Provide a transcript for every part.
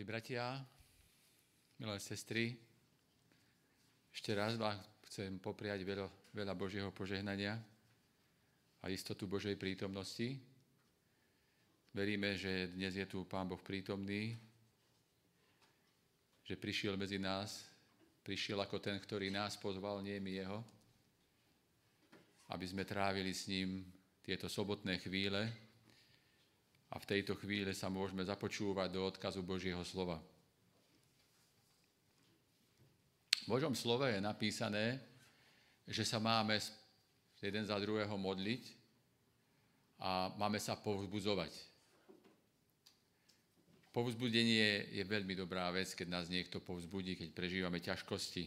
Milí bratia, milé sestry, ešte raz vám chcem popriať veľa, veľa Božieho požehnania a istotu Božej prítomnosti. Veríme, že dnes je tu Pán Boh prítomný, že prišiel medzi nás, prišiel ako ten, ktorý nás pozval, nie my jeho, aby sme trávili s ním tieto sobotné chvíle, a v tejto chvíli sa môžeme započúvať do odkazu Božieho slova. V Božom slove je napísané, že sa máme jeden za druhého modliť a máme sa povzbudzovať. Povzbudenie je veľmi dobrá vec, keď nás niekto povzbudí, keď prežívame ťažkosti,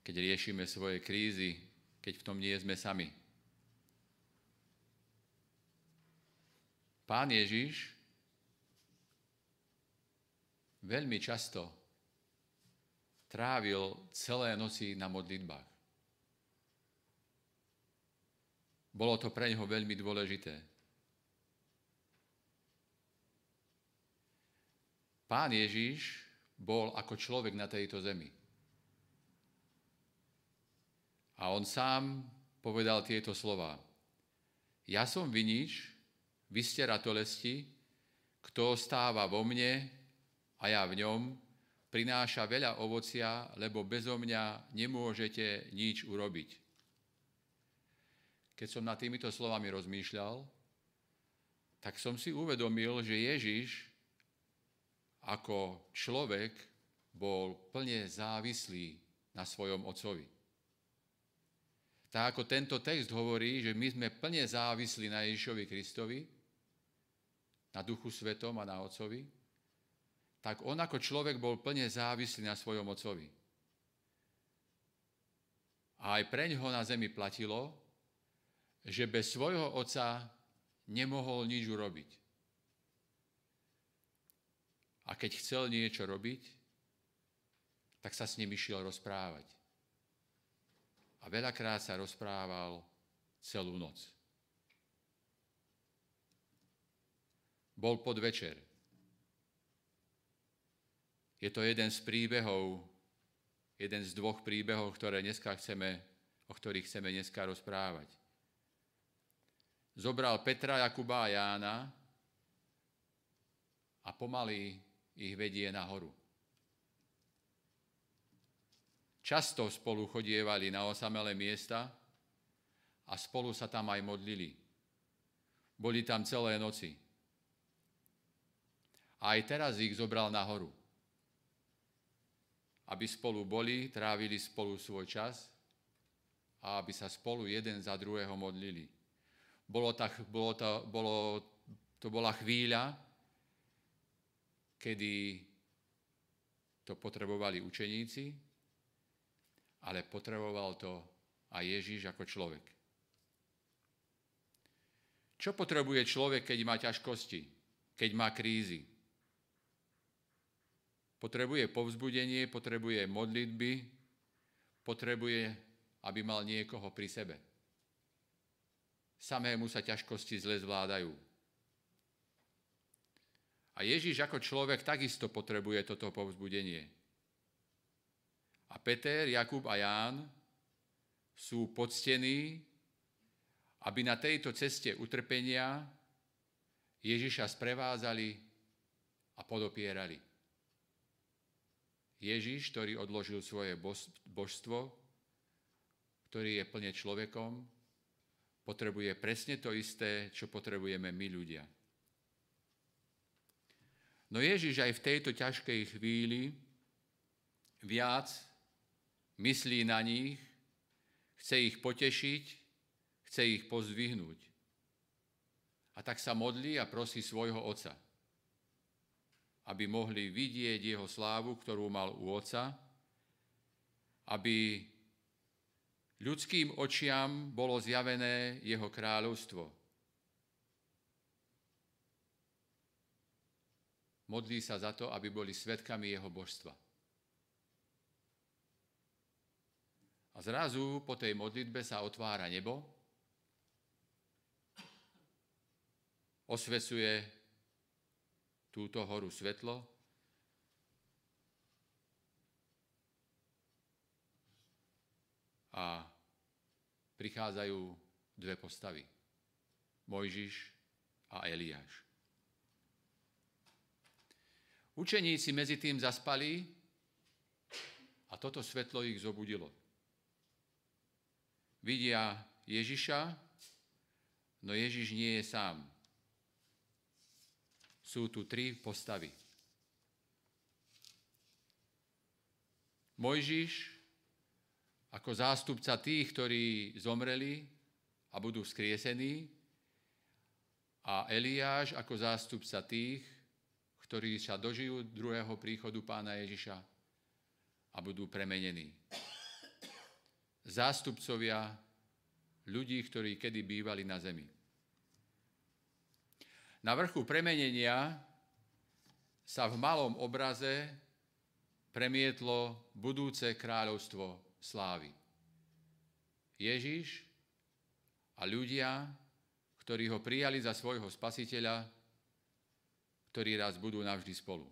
keď riešime svoje krízy, keď v tom nie sme sami. Pán Ježiš veľmi často trávil celé noci na modlitbách. Bolo to pre neho veľmi dôležité. Pán Ježiš bol ako človek na tejto zemi. A on sám povedal tieto slova. Ja som vinič, vy ste ratolesti, kto stáva vo mne a ja v ňom, prináša veľa ovocia, lebo bezo mňa nemôžete nič urobiť. Keď som nad týmito slovami rozmýšľal, tak som si uvedomil, že Ježiš ako človek bol plne závislý na svojom ocovi. Tak ako tento text hovorí, že my sme plne závislí na Ježišovi Kristovi, na Duchu Svetom a na Otcovi, tak on ako človek bol plne závislý na svojom Otcovi. A aj pre ňoho na zemi platilo, že bez svojho Otca nemohol nič urobiť. A keď chcel niečo robiť, tak sa s ním išiel rozprávať. A veľakrát sa rozprával celú noc. Bol podvečer. Je to jeden z príbehov, jeden z dvoch príbehov, ktoré dneska chceme, o ktorých chceme dneska rozprávať. Zobral Petra, Jakuba a Jána a pomaly ich vedie nahoru. Často spolu chodievali na osamelé miesta a spolu sa tam aj modlili. Boli tam celé noci. A aj teraz ich zobral nahoru. Aby spolu boli, trávili spolu svoj čas a aby sa spolu jeden za druhého modlili. Bolo tak, bolo to, bolo, to bola chvíľa, kedy to potrebovali učeníci, ale potreboval to aj Ježíš ako človek. Čo potrebuje človek, keď má ťažkosti, keď má krízy? Potrebuje povzbudenie, potrebuje modlitby, potrebuje, aby mal niekoho pri sebe. Samému sa ťažkosti zle zvládajú. A Ježiš ako človek takisto potrebuje toto povzbudenie. A Peter, Jakub a Ján sú poctení, aby na tejto ceste utrpenia Ježiša sprevázali a podopierali. Ježiš, ktorý odložil svoje božstvo, ktorý je plne človekom, potrebuje presne to isté, čo potrebujeme my ľudia. No Ježiš aj v tejto ťažkej chvíli viac myslí na nich, chce ich potešiť, chce ich pozdvihnúť. A tak sa modlí a prosí svojho Otca – aby mohli vidieť jeho slávu, ktorú mal u Otca, aby ľudským očiam bolo zjavené jeho kráľovstvo. Modlí sa za to, aby boli svetkami jeho božstva. A zrazu po tej modlitbe sa otvára nebo, osvecuje túto horu svetlo, a prichádzajú dve postavy. Mojžiš a Eliáš. Učeníci medzi tým zaspali a toto svetlo ich zobudilo. Vidia Ježiša, no Ježiš nie je sám. Sú tu tri postavy. Mojžiš ako zástupca tých, ktorí zomreli a budú vzkriesení a Eliáš ako zástupca tých, ktorí sa dožijú druhého príchodu pána Ježiša a budú premenení. Zástupcovia ľudí, ktorí kedy bývali na zemi. Na vrchu premenenia sa v malom obraze premietlo budúce kráľovstvo slávy. Ježiš a ľudia, ktorí ho prijali za svojho spasiteľa, ktorí raz budú navždy spolu.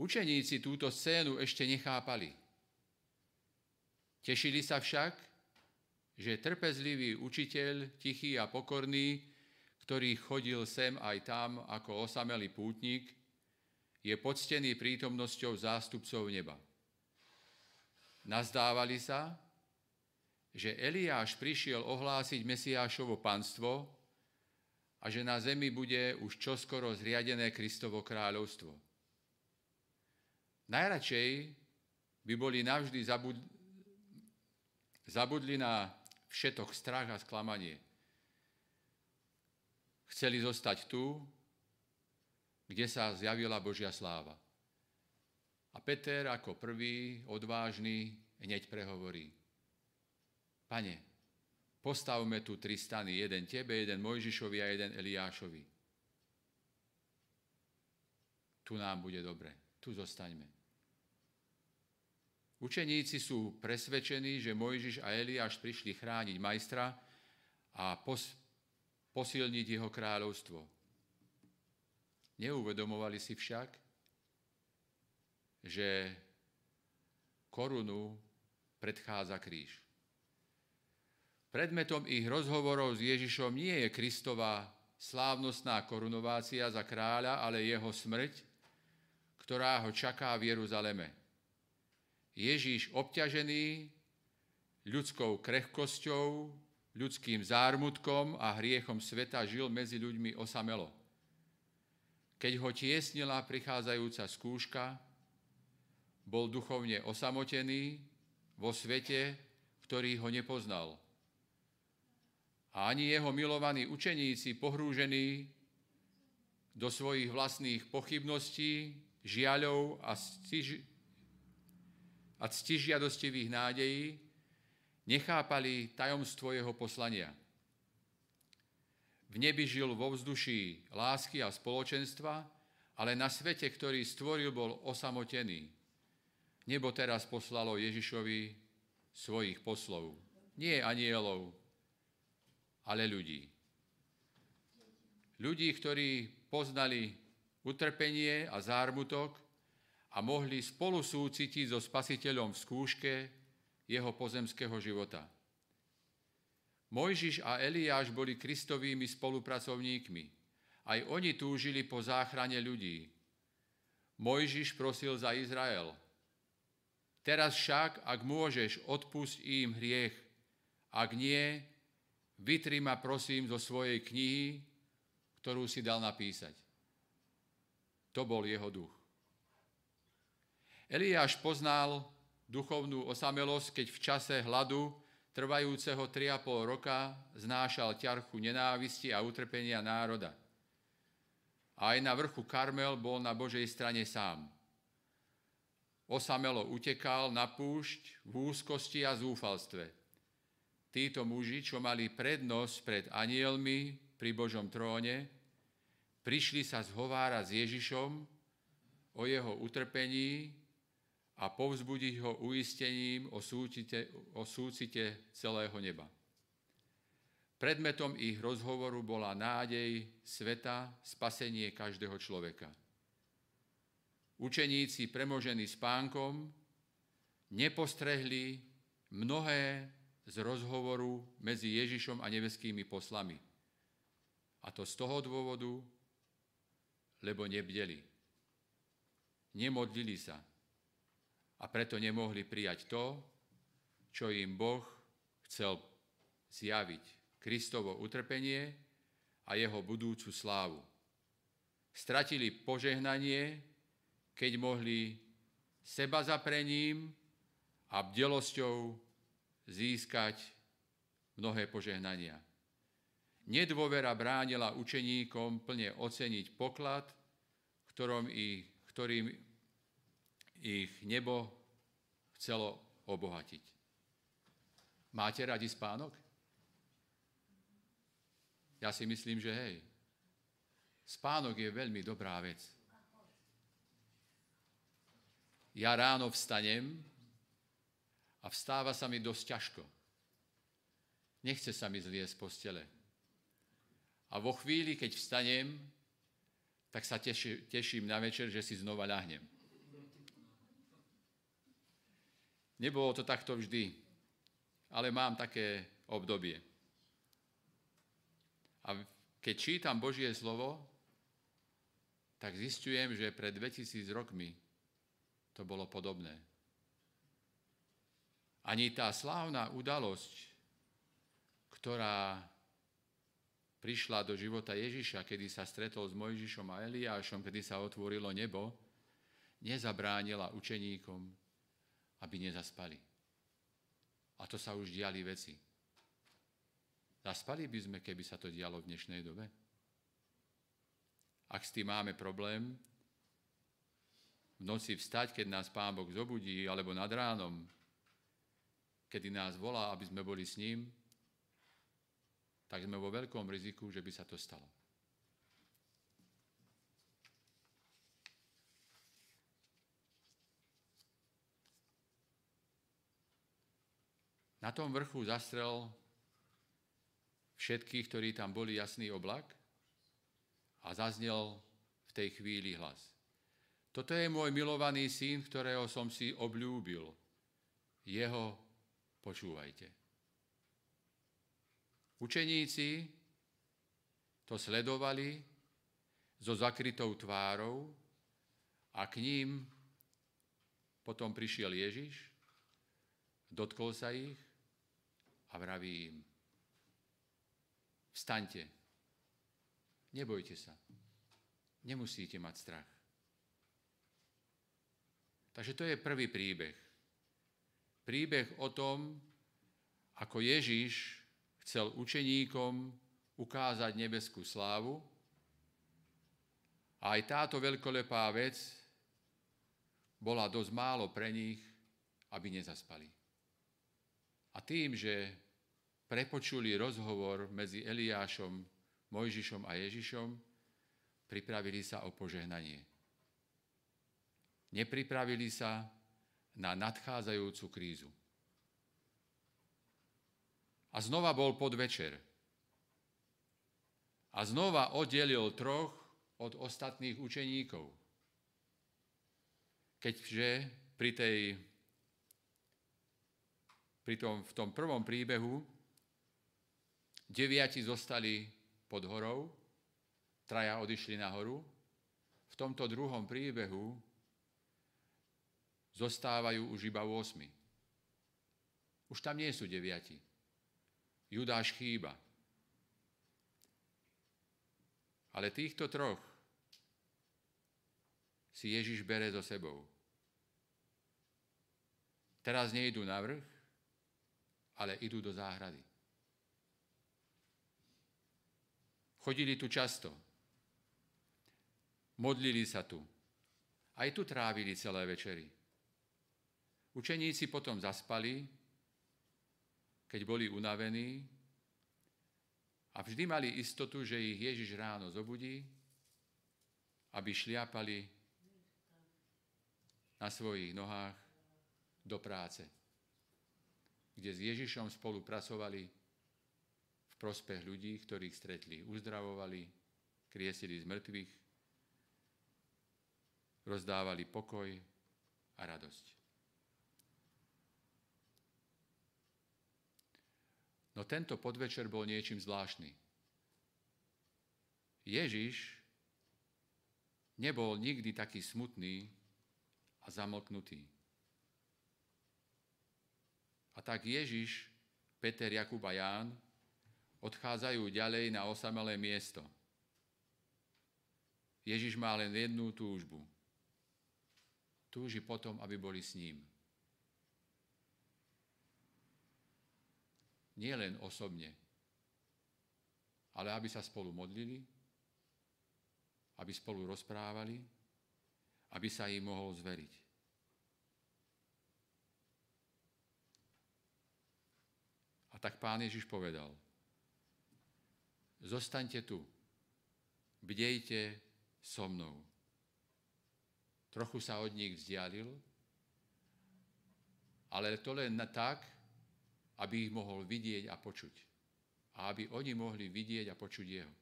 Učeníci túto scénu ešte nechápali. Tešili sa však, že trpezlivý učiteľ, tichý a pokorný, ktorý chodil sem aj tam ako osamelý pútnik, je poctený prítomnosťou zástupcov neba. Nazdávali sa, že Eliáš prišiel ohlásiť Mesiášovo panstvo a že na zemi bude už čoskoro zriadené Kristovo kráľovstvo. Najradšej by boli navždy zabud- zabudli na všetok strach a sklamanie. Chceli zostať tu, kde sa zjavila Božia sláva. A Peter ako prvý, odvážny, hneď prehovorí. Pane, Postavme tu tri stany, jeden tebe, jeden Mojžišovi a jeden Eliášovi. Tu nám bude dobre, tu zostaňme. Učeníci sú presvedčení, že Mojžiš a Eliáš prišli chrániť majstra a pos- posilniť jeho kráľovstvo. Neuvedomovali si však, že korunu predchádza kríž. Predmetom ich rozhovorov s Ježišom nie je Kristová slávnostná korunovácia za kráľa, ale jeho smrť, ktorá ho čaká v Jeruzaleme. Ježíš obťažený ľudskou krehkosťou, ľudským zármutkom a hriechom sveta žil medzi ľuďmi osamelo. Keď ho tiesnila prichádzajúca skúška, bol duchovne osamotený vo svete, ktorý ho nepoznal a ani jeho milovaní učeníci pohrúžení do svojich vlastných pochybností, žiaľov a, stiž, a ctižiadostivých nádejí nechápali tajomstvo jeho poslania. V nebi žil vo vzduší lásky a spoločenstva, ale na svete, ktorý stvoril, bol osamotený. Nebo teraz poslalo Ježišovi svojich poslov. Nie anielov, ale ľudí. Ľudí, ktorí poznali utrpenie a zármutok a mohli spolu súcitiť so spasiteľom v skúške jeho pozemského života. Mojžiš a Eliáš boli Kristovými spolupracovníkmi. Aj oni túžili po záchrane ľudí. Mojžiš prosil za Izrael. Teraz však, ak môžeš, odpusť im hriech. Ak nie, Vytri ma prosím zo svojej knihy, ktorú si dal napísať. To bol jeho duch. Eliáš poznal duchovnú osamelosť, keď v čase hladu trvajúceho 3,5 roka znášal ťarchu nenávisti a utrpenia národa. A aj na vrchu Karmel bol na Božej strane sám. Osamelo utekal na púšť v úzkosti a zúfalstve – títo muži, čo mali prednosť pred anielmi pri Božom tróne, prišli sa zhovárať s Ježišom o jeho utrpení a povzbudiť ho uistením o súcite, o súcite celého neba. Predmetom ich rozhovoru bola nádej sveta, spasenie každého človeka. Učeníci premožení spánkom nepostrehli mnohé z rozhovoru medzi Ježišom a nebeskými poslami. A to z toho dôvodu, lebo nebdeli. Nemodlili sa. A preto nemohli prijať to, čo im Boh chcel zjaviť. Kristovo utrpenie a jeho budúcu slávu. Stratili požehnanie, keď mohli seba zaprením a bdelosťou získať mnohé požehnania. Nedôvera bránila učeníkom plne oceniť poklad, ktorom ich, ktorým ich nebo chcelo obohatiť. Máte radi spánok? Ja si myslím, že hej. Spánok je veľmi dobrá vec. Ja ráno vstanem a vstáva sa mi dosť ťažko. Nechce sa mi zliesť z postele. A vo chvíli, keď vstanem, tak sa teším na večer, že si znova ľahnem. Nebolo to takto vždy, ale mám také obdobie. A keď čítam Božie slovo, tak zistujem, že pred 2000 rokmi to bolo podobné. Ani tá slávna udalosť, ktorá prišla do života Ježiša, kedy sa stretol s Mojžišom a Eliášom, kedy sa otvorilo nebo, nezabránila učeníkom, aby nezaspali. A to sa už diali veci. Zaspali by sme, keby sa to dialo v dnešnej dobe? Ak s tým máme problém, v noci vstať, keď nás Pán Boh zobudí, alebo nad ránom, kedy nás volá, aby sme boli s ním, tak sme vo veľkom riziku, že by sa to stalo. Na tom vrchu zastrel všetkých, ktorí tam boli, jasný oblak a zaznel v tej chvíli hlas. Toto je môj milovaný syn, ktorého som si obľúbil. Jeho počúvajte. Učeníci to sledovali so zakrytou tvárou a k ním potom prišiel Ježiš, dotkol sa ich a vraví im, vstaňte, nebojte sa, nemusíte mať strach. Takže to je prvý príbeh. Príbeh o tom, ako Ježiš chcel učeníkom ukázať nebeskú slávu. A aj táto veľkolepá vec bola dosť málo pre nich, aby nezaspali. A tým, že prepočuli rozhovor medzi Eliášom, Mojžišom a Ježišom, pripravili sa o požehnanie. Nepripravili sa na nadchádzajúcu krízu. A znova bol podvečer. A znova oddelil troch od ostatných učeníkov. Keďže pri, tej, pri tom, v tom prvom príbehu deviati zostali pod horou, traja odišli nahoru, v tomto druhom príbehu zostávajú už iba 8. Už tam nie sú deviati. Judáš chýba. Ale týchto troch si Ježiš bere so sebou. Teraz nejdú na vrch, ale idú do záhrady. Chodili tu často. Modlili sa tu. Aj tu trávili celé večery. Učeníci potom zaspali, keď boli unavení a vždy mali istotu, že ich Ježiš ráno zobudí, aby šliapali na svojich nohách do práce, kde s Ježišom spolupracovali v prospech ľudí, ktorých stretli, uzdravovali, kriesili z mŕtvych, rozdávali pokoj a radosť. No tento podvečer bol niečím zvláštny. Ježiš nebol nikdy taký smutný a zamlknutý. A tak Ježiš, Peter, Jakub a Ján odchádzajú ďalej na osamelé miesto. Ježiš má len jednu túžbu. Túži potom, aby boli s ním. Nie len osobne, ale aby sa spolu modlili, aby spolu rozprávali, aby sa im mohol zveriť. Tak pán Ježiš povedal, zostaňte tu, bdejte so mnou. Trochu sa od nich vzdialil, ale to len tak, aby ich mohol vidieť a počuť. A aby oni mohli vidieť a počuť jeho.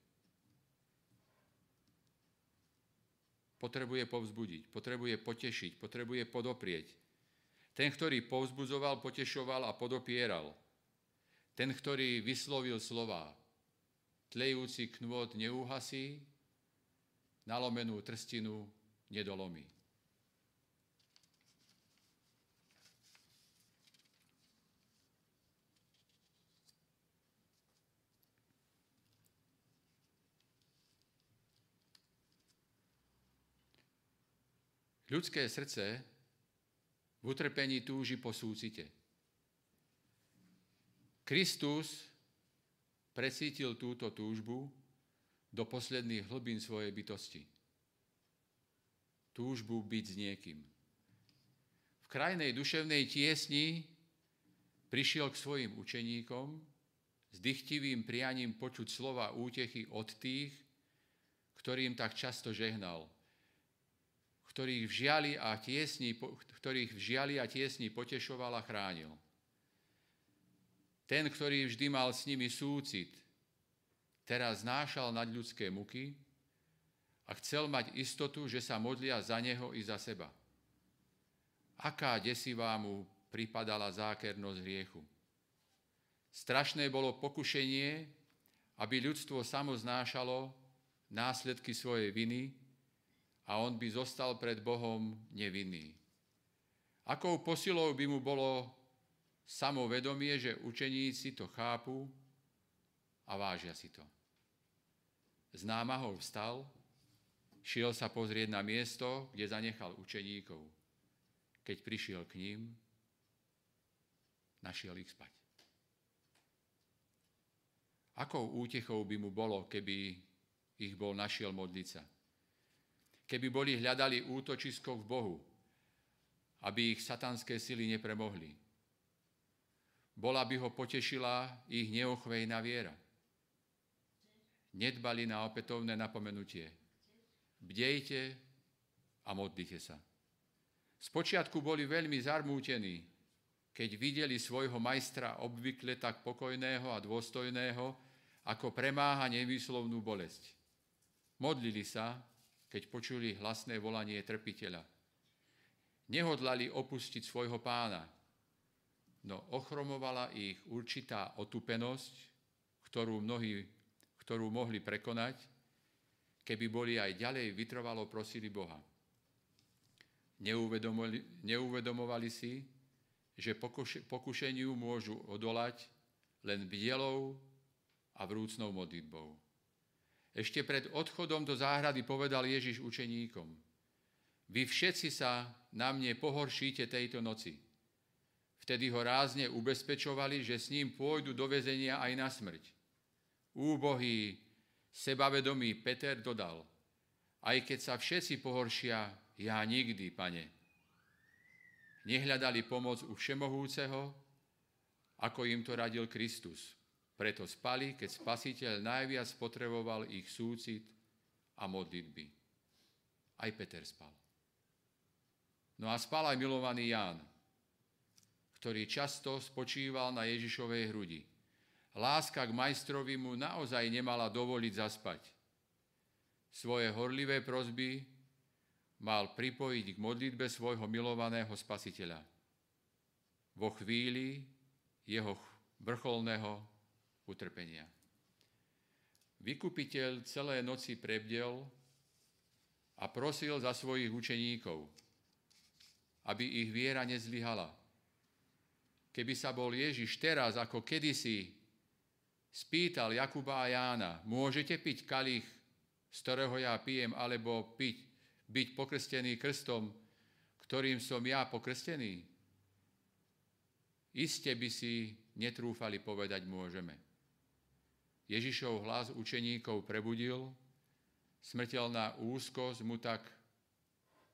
Potrebuje povzbudiť, potrebuje potešiť, potrebuje podoprieť. Ten, ktorý povzbudzoval, potešoval a podopieral. Ten, ktorý vyslovil slova. Tlejúci knôt neuhasí, nalomenú trstinu nedolomí. Ľudské srdce v utrpení túži po súcite. Kristus precítil túto túžbu do posledných hlbín svojej bytosti. Túžbu byť s niekým. V krajnej duševnej tiesni prišiel k svojim učeníkom s dychtivým prianím počuť slova útechy od tých, ktorým tak často žehnal – ktorých v žiali a tiesni, ktorých v žiali a tiesni potešoval a chránil. Ten, ktorý vždy mal s nimi súcit, teraz znášal nad ľudské muky a chcel mať istotu, že sa modlia za neho i za seba. Aká desivá mu pripadala zákernosť hriechu. Strašné bolo pokušenie, aby ľudstvo samo znášalo následky svojej viny a on by zostal pred Bohom nevinný. Akou posilou by mu bolo samovedomie, že učeníci to chápu a vážia si to. Z námahou vstal, šiel sa pozrieť na miesto, kde zanechal učeníkov. Keď prišiel k ním, našiel ich spať. Akou útechou by mu bolo, keby ich bol našiel modliť sa? keby boli hľadali útočisko v Bohu, aby ich satanské sily nepremohli. Bola by ho potešila ich neochvejná viera. Nedbali na opätovné napomenutie. Bdejte a modlite sa. Spočiatku boli veľmi zarmútení, keď videli svojho majstra obvykle tak pokojného a dôstojného, ako premáha nevýslovnú bolesť. Modlili sa, keď počuli hlasné volanie trpiteľa. Nehodlali opustiť svojho pána, no ochromovala ich určitá otupenosť, ktorú, mnohí, ktorú mohli prekonať, keby boli aj ďalej vytrvalo prosili Boha. Neuvedomovali, neuvedomovali si, že pokušeniu môžu odolať len bdelou a vrúcnou modlitbou. Ešte pred odchodom do záhrady povedal Ježiš učeníkom, vy všetci sa na mne pohoršíte tejto noci. Vtedy ho rázne ubezpečovali, že s ním pôjdu do väzenia aj na smrť. Úbohý, sebavedomý Peter dodal, aj keď sa všetci pohoršia, ja nikdy, pane. Nehľadali pomoc u Všemohúceho, ako im to radil Kristus. Preto spali, keď spasiteľ najviac potreboval ich súcit a modlitby. Aj Peter spal. No a spal aj milovaný Ján, ktorý často spočíval na Ježišovej hrudi. Láska k majstrovi mu naozaj nemala dovoliť zaspať. Svoje horlivé prozby mal pripojiť k modlitbe svojho milovaného spasiteľa. Vo chvíli jeho vrcholného utrpenia. Vykupiteľ celé noci prebdel a prosil za svojich učeníkov, aby ich viera nezlyhala. Keby sa bol Ježiš teraz, ako kedysi, spýtal Jakuba a Jána, môžete piť kalich, z ktorého ja pijem, alebo piť, byť pokrstený krstom, ktorým som ja pokrstený? Iste by si netrúfali povedať môžeme. Ježišov hlas učeníkov prebudil, smrteľná úzkosť mu tak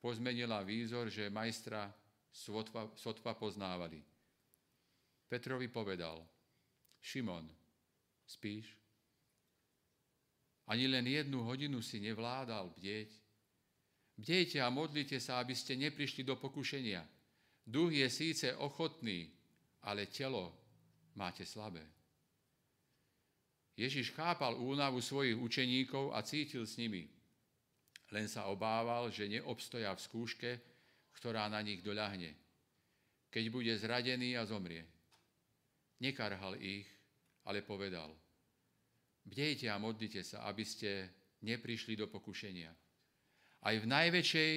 pozmenila výzor, že majstra sotva, sotva poznávali. Petrovi povedal, Šimon, spíš? Ani len jednu hodinu si nevládal bdieť. Bdejte a modlite sa, aby ste neprišli do pokušenia. Duch je síce ochotný, ale telo máte slabé. Ježiš chápal únavu svojich učeníkov a cítil s nimi. Len sa obával, že neobstoja v skúške, ktorá na nich doľahne, keď bude zradený a zomrie. Nekarhal ich, ale povedal, bdejte a modlite sa, aby ste neprišli do pokušenia. Aj v najväčšej,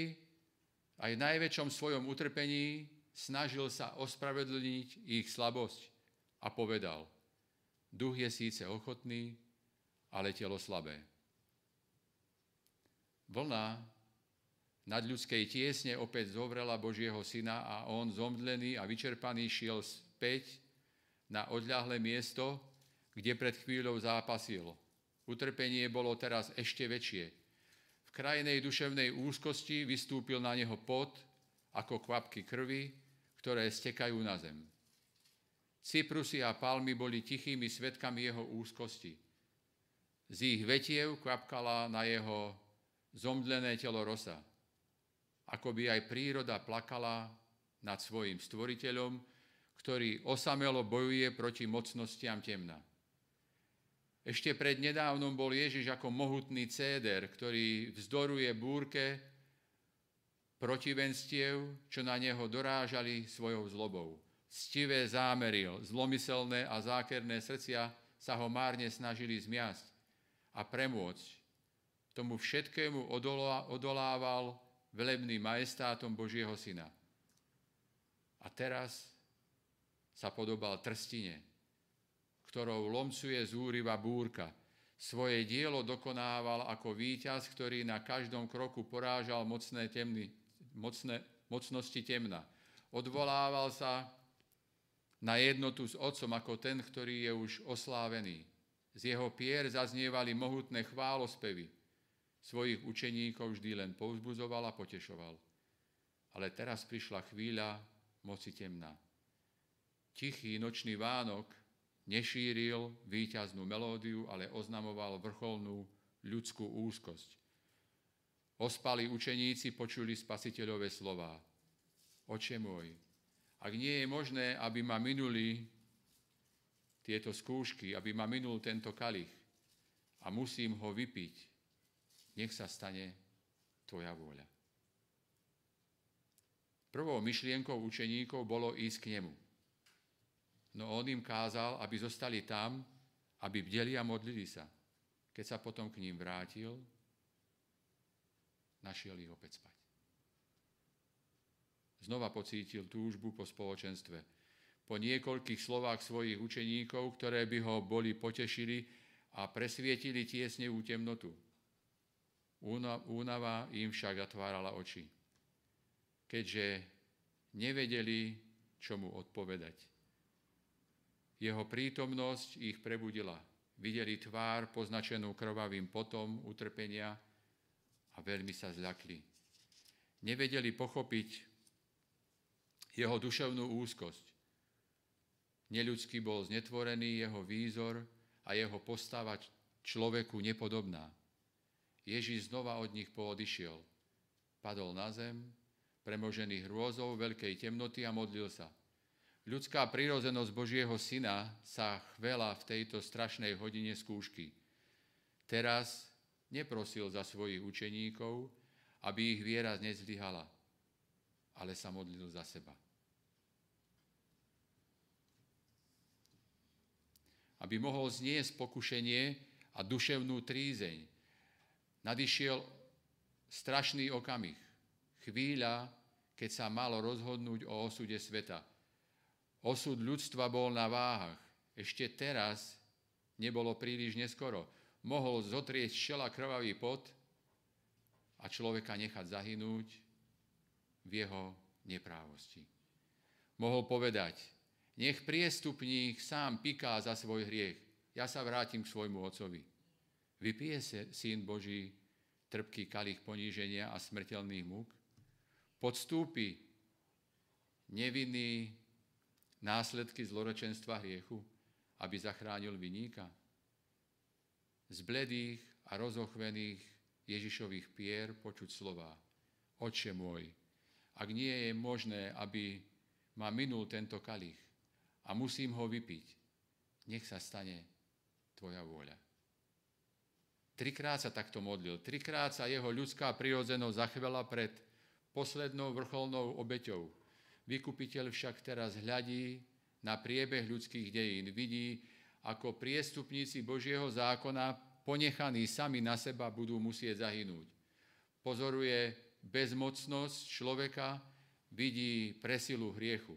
aj v najväčšom svojom utrpení snažil sa ospravedlniť ich slabosť a povedal, duch je síce ochotný, ale telo slabé. Vlna nad ľudskej tiesne opäť zovrela Božieho syna a on zomdlený a vyčerpaný šiel späť na odľahlé miesto, kde pred chvíľou zápasil. Utrpenie bolo teraz ešte väčšie. V krajnej duševnej úzkosti vystúpil na neho pot ako kvapky krvi, ktoré stekajú na zem. Cyprusy a palmy boli tichými svetkami jeho úzkosti. Z ich vetiev kvapkala na jeho zomdlené telo rosa. Ako by aj príroda plakala nad svojim stvoriteľom, ktorý osamelo bojuje proti mocnostiam temna. Ešte pred nedávnom bol Ježiš ako mohutný céder, ktorý vzdoruje búrke protivenstiev, čo na neho dorážali svojou zlobou. Stivé zámery, zlomyselné a zákerné srdcia sa ho márne snažili zmiasť a premôcť. Tomu všetkému odolával velebný majestátom Božieho Syna. A teraz sa podobal trstine, ktorou lomcuje zúriva búrka. Svoje dielo dokonával ako víťaz, ktorý na každom kroku porážal mocné, temny, mocné, mocnosti temna. Odvolával sa na jednotu s Otcom ako ten, ktorý je už oslávený. Z jeho pier zaznievali mohutné chválospevy. Svojich učeníkov vždy len povzbuzoval a potešoval. Ale teraz prišla chvíľa moci temná. Tichý nočný Vánok nešíril víťaznú melódiu, ale oznamoval vrcholnú ľudskú úzkosť. Ospali učeníci počuli spasiteľové slová. Oče môj, ak nie je možné, aby ma minuli tieto skúšky, aby ma minul tento kalich a musím ho vypiť, nech sa stane tvoja vôľa. Prvou myšlienkou učeníkov bolo ísť k nemu. No on im kázal, aby zostali tam, aby bdeli a modlili sa. Keď sa potom k ním vrátil, našiel ich opäť spať. Znova pocítil túžbu po spoločenstve. Po niekoľkých slovách svojich učeníkov, ktoré by ho boli potešili a presvietili tiesnevú temnotu. Únava im však zatvárala oči, keďže nevedeli, čo mu odpovedať. Jeho prítomnosť ich prebudila. Videli tvár poznačenú krvavým potom utrpenia a veľmi sa zľakli. Nevedeli pochopiť jeho duševnú úzkosť. Neľudský bol znetvorený jeho výzor a jeho postava človeku nepodobná. Ježíš znova od nich poodišiel. Padol na zem, premožený hrôzou veľkej temnoty a modlil sa – Ľudská prírodzenosť Božieho Syna sa chvela v tejto strašnej hodine skúšky. Teraz neprosil za svojich učeníkov, aby ich viera nezlyhala, ale sa modlil za seba. Aby mohol zniesť pokušenie a duševnú trízeň. Nadišiel strašný okamih, chvíľa, keď sa malo rozhodnúť o osude sveta. Osud ľudstva bol na váhach. Ešte teraz nebolo príliš neskoro. Mohol zotrieť šela krvavý pot a človeka nechať zahynúť v jeho neprávosti. Mohol povedať, nech priestupník sám piká za svoj hriech. Ja sa vrátim k svojmu ocovi. Vypije syn Boží trpký kalich poníženia a smrteľných múk? Podstúpi nevinný následky zlorečenstva hriechu, aby zachránil vyníka? Z bledých a rozochvených Ježišových pier počuť slova. Oče môj, ak nie je možné, aby ma minul tento kalich a musím ho vypiť, nech sa stane tvoja vôľa. Trikrát sa takto modlil. Trikrát sa jeho ľudská prirodzenosť zachvela pred poslednou vrcholnou obeťou. Vykupiteľ však teraz hľadí na priebeh ľudských dejín. Vidí, ako priestupníci Božieho zákona, ponechaní sami na seba, budú musieť zahynúť. Pozoruje bezmocnosť človeka, vidí presilu hriechu.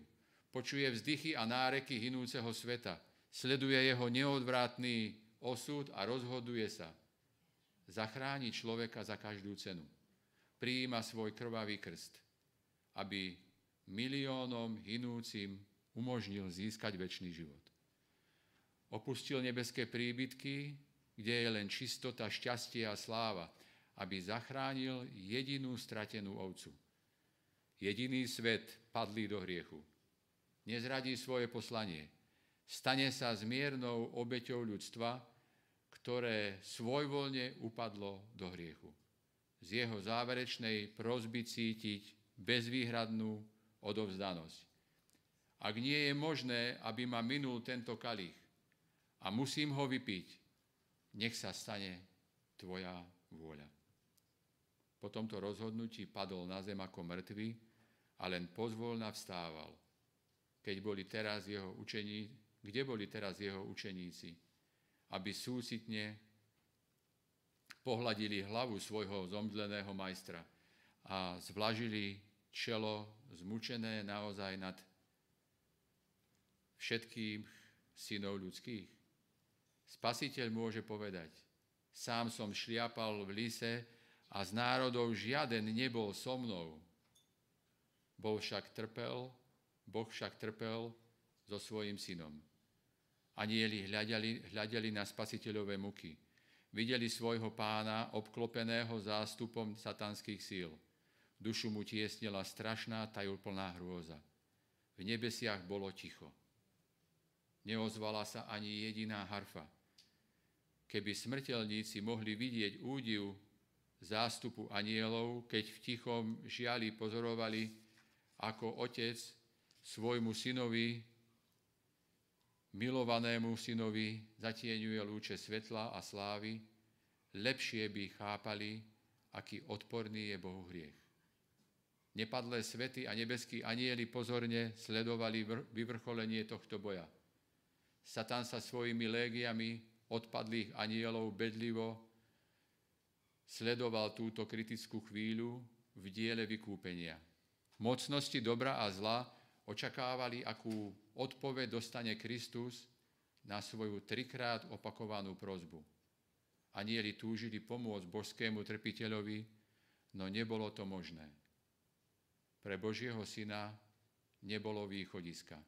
Počuje vzdychy a náreky hinúceho sveta. Sleduje jeho neodvratný osud a rozhoduje sa. Zachráni človeka za každú cenu. Prijíma svoj krvavý krst, aby miliónom hinúcim umožnil získať väčší život. Opustil nebeské príbytky, kde je len čistota, šťastie a sláva, aby zachránil jedinú stratenú ovcu. Jediný svet padlý do hriechu nezradí svoje poslanie. Stane sa zmiernou obeťou ľudstva, ktoré svojvoľne upadlo do hriechu. Z jeho záverečnej prozby cítiť bezvýhradnú odovzdanosť. Ak nie je možné, aby ma minul tento kalich a musím ho vypiť, nech sa stane tvoja vôľa. Po tomto rozhodnutí padol na zem ako mŕtvy a len pozvolna vstával keď boli teraz jeho učení, kde boli teraz jeho učeníci, aby súcitne pohľadili hlavu svojho zomdleného majstra a zvlažili čelo zmučené naozaj nad všetkým synov ľudských. Spasiteľ môže povedať, sám som šliapal v lise a z národov žiaden nebol so mnou. Bol však trpel Boh však trpel so svojím synom. Anieli hľadali, hľadali na spasiteľové muky. Videli svojho pána obklopeného zástupom satanských síl. Dušu mu tiesnila strašná tajúplná hrôza. V nebesiach bolo ticho. Neozvala sa ani jediná harfa. Keby smrteľníci mohli vidieť údiv zástupu anielov, keď v tichom žiali pozorovali, ako otec svojmu synovi, milovanému synovi zatieňuje lúče svetla a slávy, lepšie by chápali, aký odporný je Bohu hriech. Nepadlé svety a nebeskí anieli pozorne sledovali vyvrcholenie tohto boja. Satan sa svojimi légiami odpadlých anielov bedlivo sledoval túto kritickú chvíľu v diele vykúpenia. Mocnosti dobra a zla očakávali, akú odpoveď dostane Kristus na svoju trikrát opakovanú prozbu. Anieli túžili pomôcť božskému trpiteľovi, no nebolo to možné. Pre Božieho syna nebolo východiska.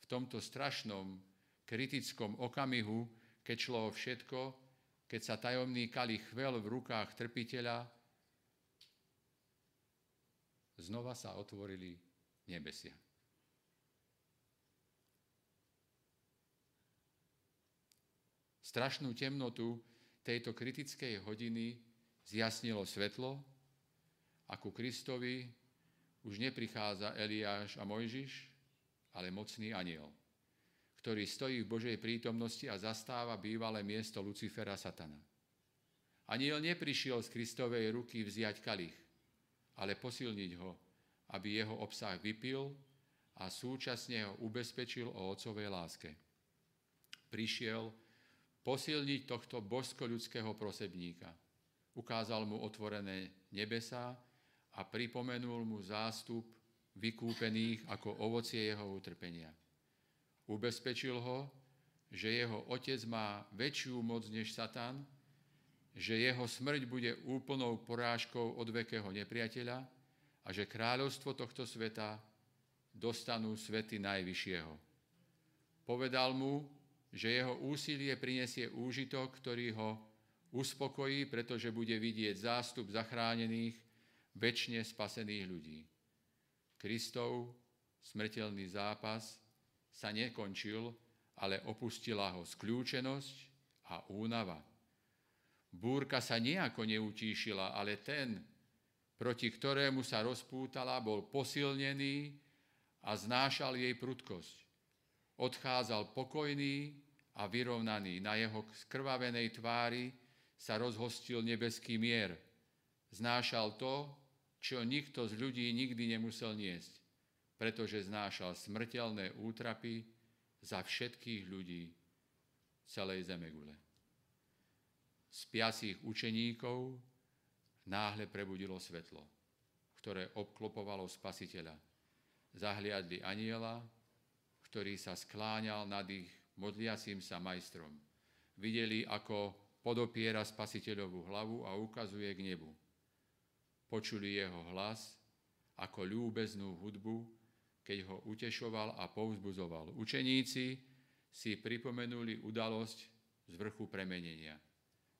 V tomto strašnom, kritickom okamihu, keď šlo o všetko, keď sa tajomný kalich chvel v rukách trpiteľa, znova sa otvorili nebesia. strašnú temnotu tejto kritickej hodiny zjasnilo svetlo a ku Kristovi už neprichádza Eliáš a Mojžiš, ale mocný aniel, ktorý stojí v Božej prítomnosti a zastáva bývalé miesto Lucifera Satana. Aniel neprišiel z Kristovej ruky vziať kalich, ale posilniť ho, aby jeho obsah vypil a súčasne ho ubezpečil o otcovej láske. prišiel posilniť tohto božsko-ľudského prosebníka. Ukázal mu otvorené nebesá a pripomenul mu zástup vykúpených ako ovocie jeho utrpenia. Ubezpečil ho, že jeho otec má väčšiu moc než Satan, že jeho smrť bude úplnou porážkou od vekého nepriateľa a že kráľovstvo tohto sveta dostanú svety Najvyššieho. Povedal mu, že jeho úsilie prinesie úžitok, ktorý ho uspokojí, pretože bude vidieť zástup zachránených, väčšine spasených ľudí. Kristov smrteľný zápas sa nekončil, ale opustila ho skľúčenosť a únava. Búrka sa nejako neutíšila, ale ten, proti ktorému sa rozpútala, bol posilnený a znášal jej prudkosť. Odchádzal pokojný a vyrovnaný. Na jeho skrvavenej tvári sa rozhostil nebeský mier. Znášal to, čo nikto z ľudí nikdy nemusel niesť, pretože znášal smrteľné útrapy za všetkých ľudí celej Zemegule. Spiacich učeníkov náhle prebudilo svetlo, ktoré obklopovalo spasiteľa. Zahliadli aniela, ktorý sa skláňal nad ich modliacím sa majstrom. Videli, ako podopiera spasiteľovú hlavu a ukazuje k nebu Počuli jeho hlas ako ľúbeznú hudbu, keď ho utešoval a povzbuzoval. Učeníci si pripomenuli udalosť z vrchu premenenia.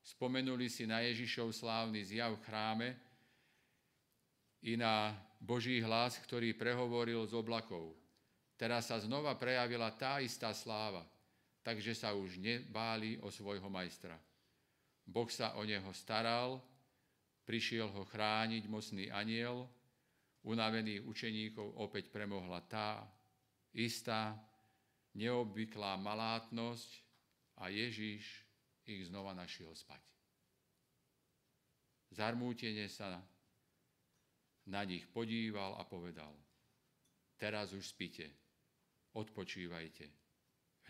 Spomenuli si na Ježišov slávny zjav v chráme i na Boží hlas, ktorý prehovoril z oblakov. Teraz sa znova prejavila tá istá sláva, takže sa už nebáli o svojho majstra. Boh sa o neho staral, Prišiel ho chrániť mocný aniel, unavených učeníkov opäť premohla tá istá neobvyklá malátnosť a Ježíš ich znova našiel spať. Zarmútene sa na nich podíval a povedal, teraz už spite, odpočívajte.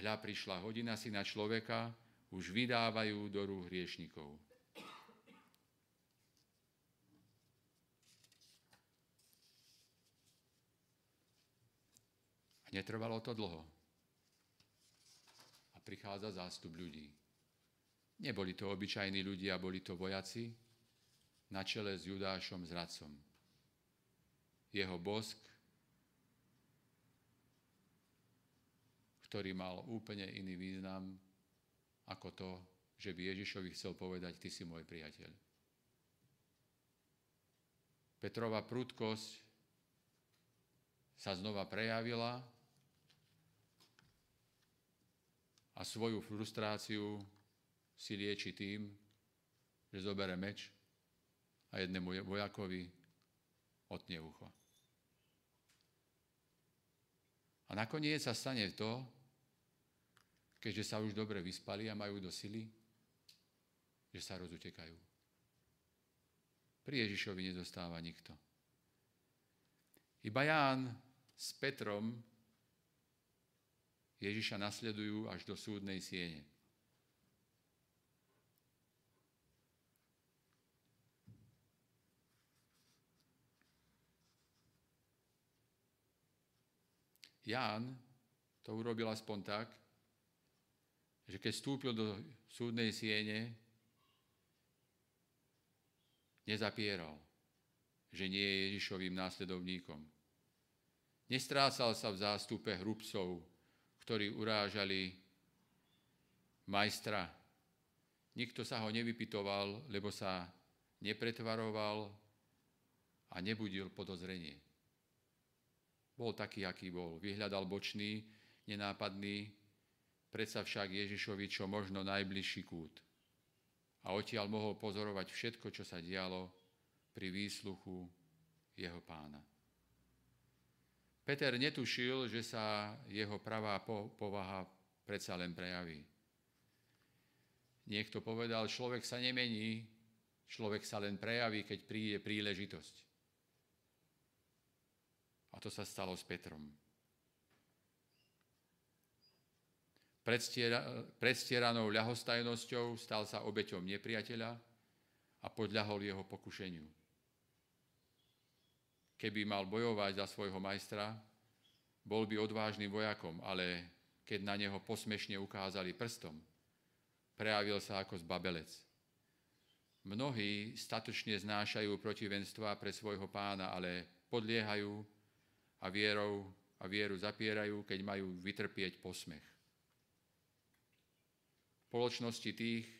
Hľa prišla hodina syna človeka, už vydávajú do rúk hriešnikov. Netrvalo to dlho. A prichádza zástup ľudí. Neboli to obyčajní ľudia, boli to vojaci na čele s Judášom zradcom. Jeho bosk, ktorý mal úplne iný význam ako to, že by Ježišovi chcel povedať, ty si môj priateľ. Petrova prudkosť sa znova prejavila a svoju frustráciu si lieči tým, že zobere meč a jednému vojakovi otne ucho. A nakoniec sa stane to, keďže sa už dobre vyspali a majú do sily, že sa rozutekajú. Pri Ježišovi nezostáva nikto. Iba Ján s Petrom Ježiša nasledujú až do súdnej siene. Ján to urobil aspoň tak, že keď vstúpil do súdnej siene, nezapieral, že nie je Ježišovým následovníkom. Nestrácal sa v zástupe hrubcov, ktorí urážali majstra. Nikto sa ho nevypitoval, lebo sa nepretvaroval a nebudil podozrenie. Bol taký, aký bol. Vyhľadal bočný, nenápadný, predsa však Ježišovi čo možno najbližší kút. A odtiaľ mohol pozorovať všetko, čo sa dialo pri výsluchu jeho pána. Peter netušil, že sa jeho pravá povaha predsa len prejaví. Niekto povedal, človek sa nemení, človek sa len prejaví, keď príde príležitosť. A to sa stalo s Petrom. predstieranou ľahostajnosťou stal sa obeťom nepriateľa a podľahol jeho pokušeniu. Keby mal bojovať za svojho majstra, bol by odvážnym vojakom, ale keď na neho posmešne ukázali prstom, prejavil sa ako zbabelec. Mnohí statočne znášajú protivenstva pre svojho pána, ale podliehajú a vierou a vieru zapierajú, keď majú vytrpieť posmech spoločnosti tých,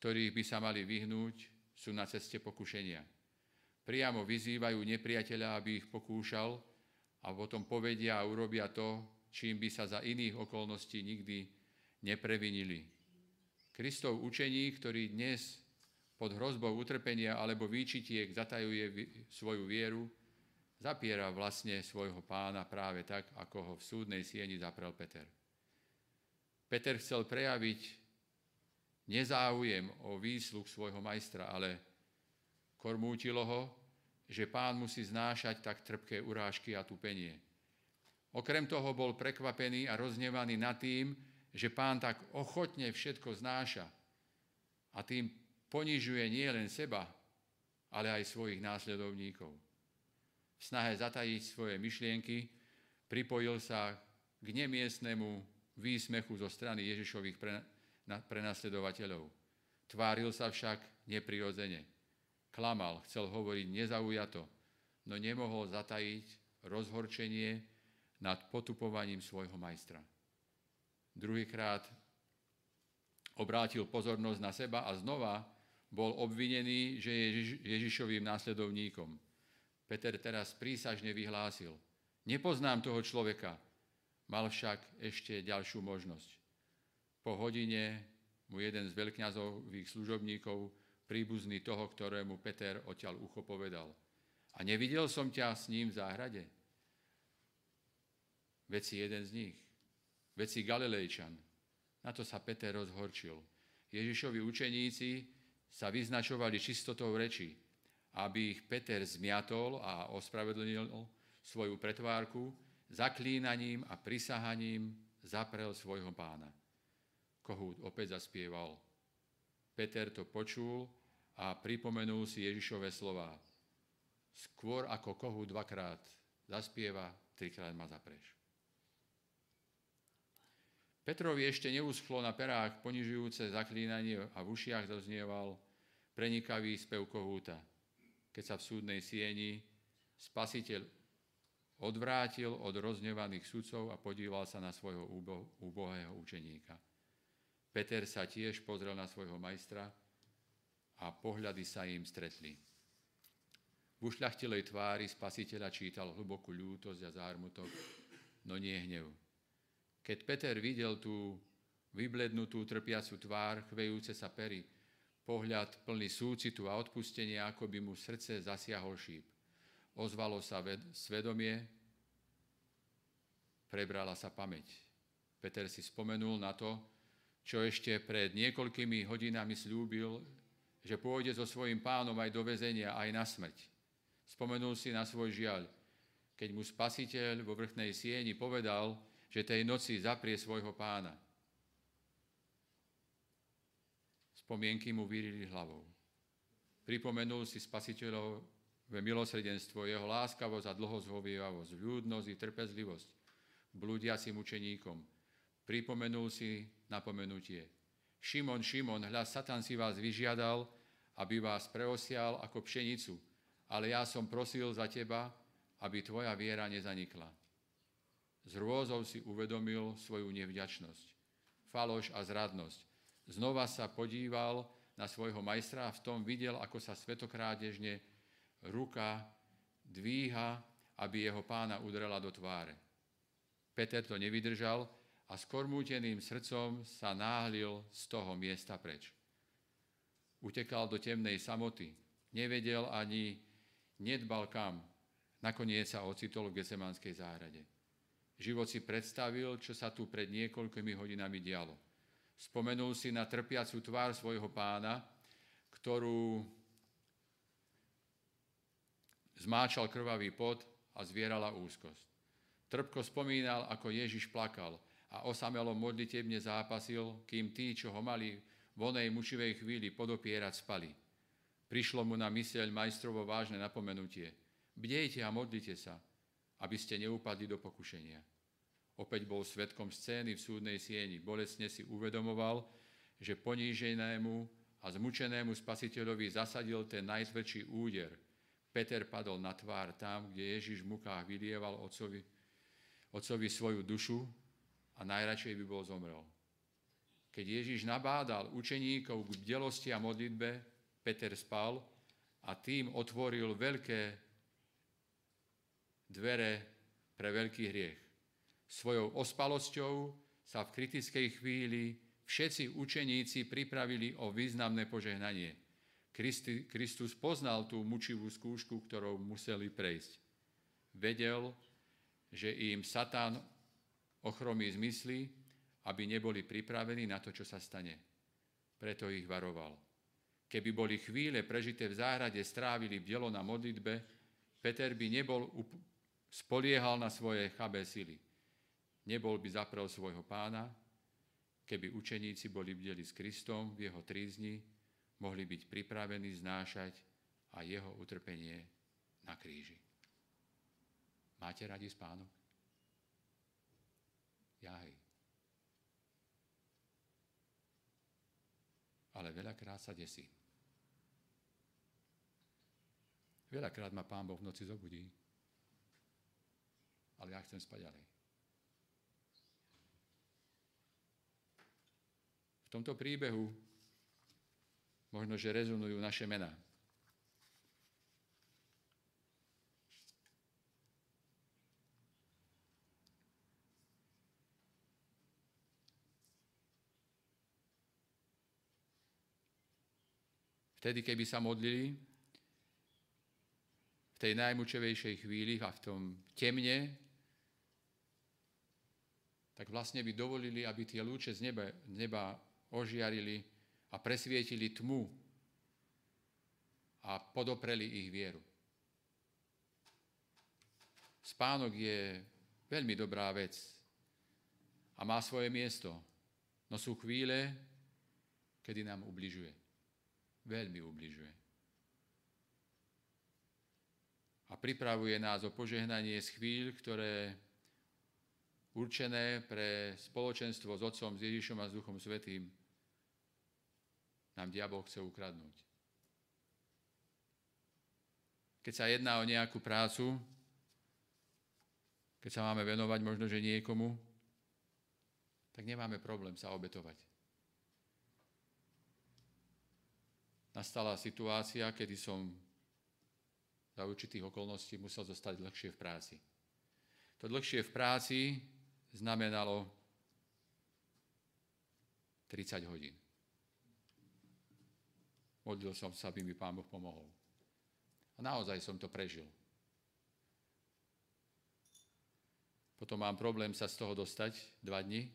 ktorých by sa mali vyhnúť, sú na ceste pokušenia. Priamo vyzývajú nepriateľa, aby ich pokúšal a potom povedia a urobia to, čím by sa za iných okolností nikdy neprevinili. Kristov učení, ktorý dnes pod hrozbou utrpenia alebo výčitiek zatajuje svoju vieru, zapiera vlastne svojho pána práve tak, ako ho v súdnej sieni zaprel Peter. Peter chcel prejaviť nezáujem o výsluh svojho majstra, ale kormútilo ho, že pán musí znášať tak trpké urážky a tupenie. Okrem toho bol prekvapený a roznevaný nad tým, že pán tak ochotne všetko znáša a tým ponižuje nie len seba, ale aj svojich následovníkov. V snahe zatajiť svoje myšlienky pripojil sa k nemiestnemu výsmechu zo strany Ježišových prenasledovateľov. Tváril sa však neprirodzene. Klamal, chcel hovoriť nezaujato, no nemohol zatajiť rozhorčenie nad potupovaním svojho majstra. Druhýkrát obrátil pozornosť na seba a znova bol obvinený, že je Ježišovým následovníkom. Peter teraz prísažne vyhlásil. Nepoznám toho človeka, mal však ešte ďalšiu možnosť. Po hodine mu jeden z veľkňazových služobníkov, príbuzný toho, ktorému Peter odtiaľ ucho povedal. A nevidel som ťa s ním v záhrade? Veci jeden z nich. Veci Galilejčan. Na to sa Peter rozhorčil. Ježišovi učeníci sa vyznačovali čistotou reči, aby ich Peter zmiatol a ospravedlnil svoju pretvárku, zaklínaním a prisahaním zaprel svojho pána kohút opäť zaspieval. Peter to počul a pripomenul si Ježišové slova. Skôr ako kohút dvakrát zaspieva, trikrát ma zapreš. Petrovi ešte neuschlo na perách ponižujúce zaklínanie a v ušiach doznieval prenikavý spev kohúta. Keď sa v súdnej sieni spasiteľ odvrátil od roznevaných sudcov a podíval sa na svojho úbohého učeníka. Peter sa tiež pozrel na svojho majstra a pohľady sa im stretli. V ušľachtilej tvári spasiteľa čítal hlbokú ľútosť a zármutok, no nie hnev. Keď Peter videl tú vyblednutú trpiacu tvár, chvejúce sa pery, pohľad plný súcitu a odpustenia, ako by mu srdce zasiahol šíp. Ozvalo sa ved- svedomie, prebrala sa pamäť. Peter si spomenul na to, čo ešte pred niekoľkými hodinami slúbil, že pôjde so svojím pánom aj do väzenia, aj na smrť. Spomenul si na svoj žiaľ, keď mu spasiteľ vo vrchnej sieni povedal, že tej noci zaprie svojho pána. Spomienky mu vyrili hlavou. Pripomenul si spasiteľové milosrdenstvo, jeho láskavosť a dlhozhovievavosť, ľudnosť i trpezlivosť blúdiacim učeníkom. Pripomenul si napomenutie. Šimon, Šimon, hľa, Satan si vás vyžiadal, aby vás preosial ako pšenicu, ale ja som prosil za teba, aby tvoja viera nezanikla. Z rôzou si uvedomil svoju nevďačnosť, faloš a zradnosť. Znova sa podíval na svojho majstra a v tom videl, ako sa svetokrádežne ruka dvíha, aby jeho pána udrela do tváre. Peter to nevydržal a s srdcom sa náhlil z toho miesta preč. Utekal do temnej samoty, nevedel ani nedbal kam. Nakoniec sa ocitol v Gesemanskej záhrade. Život si predstavil, čo sa tu pred niekoľkými hodinami dialo. Spomenul si na trpiacu tvár svojho pána, ktorú zmáčal krvavý pot a zvierala úzkosť. Trpko spomínal, ako Ježiš plakal a osamelo modlitebne zápasil, kým tí, čo ho mali v onej mučivej chvíli podopierať, spali. Prišlo mu na myseľ majstrovo vážne napomenutie. Bdejte a modlite sa, aby ste neupadli do pokušenia. Opäť bol svetkom scény v súdnej sieni. Bolesne si uvedomoval, že poníženému a zmučenému spasiteľovi zasadil ten najtvrdší úder. Peter padol na tvár tam, kde Ježiš v mukách vylieval otcovi, otcovi svoju dušu a najradšej by bol zomrel. Keď Ježiš nabádal učeníkov k bdelosti a modlitbe, Peter spal a tým otvoril veľké dvere pre veľký hriech. Svojou ospalosťou sa v kritickej chvíli všetci učeníci pripravili o významné požehnanie. Kristi, Kristus poznal tú mučivú skúšku, ktorou museli prejsť. Vedel, že im Satan ochromí zmysly, aby neboli pripravení na to, čo sa stane. Preto ich varoval. Keby boli chvíle prežité v záhrade, strávili v dielo na modlitbe, Peter by nebol spoliehal na svoje chabé sily. Nebol by zaprel svojho pána, keby učeníci boli bdeli s Kristom v jeho trízni, mohli byť pripravení znášať a jeho utrpenie na kríži. Máte radi spánok? Jaj. Ale veľakrát sa desí. Veľakrát ma Pán Boh v noci zobudí. Ale ja chcem spať ďalej. V tomto príbehu možno, že rezonujú naše mená. Vtedy, keby sa modlili, v tej najmučevejšej chvíli a v tom temne, tak vlastne by dovolili, aby tie lúče z neba, neba ožiarili a presvietili tmu a podopreli ich vieru. Spánok je veľmi dobrá vec a má svoje miesto, no sú chvíle, kedy nám ubližuje veľmi ubližuje. A pripravuje nás o požehnanie z chvíľ, ktoré určené pre spoločenstvo s Otcom, s Ježišom a s Duchom Svetým nám diabol chce ukradnúť. Keď sa jedná o nejakú prácu, keď sa máme venovať možno, že niekomu, tak nemáme problém sa obetovať. Nastala situácia, kedy som za určitých okolností musel zostať dlhšie v práci. To dlhšie v práci znamenalo 30 hodín. Modlil som sa, aby mi Pán Boh pomohol. A naozaj som to prežil. Potom mám problém sa z toho dostať dva dni,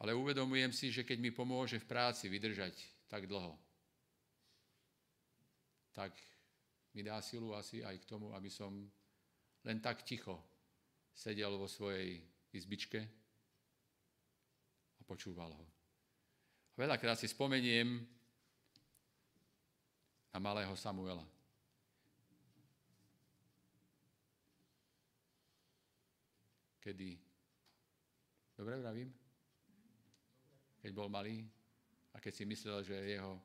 ale uvedomujem si, že keď mi pomôže v práci vydržať tak dlho, tak mi dá silu asi aj k tomu, aby som len tak ticho sedel vo svojej izbičke a počúval ho. A veľakrát si spomeniem na malého Samuela. Kedy, dobre vravím? Keď bol malý, a keď si myslel, že jeho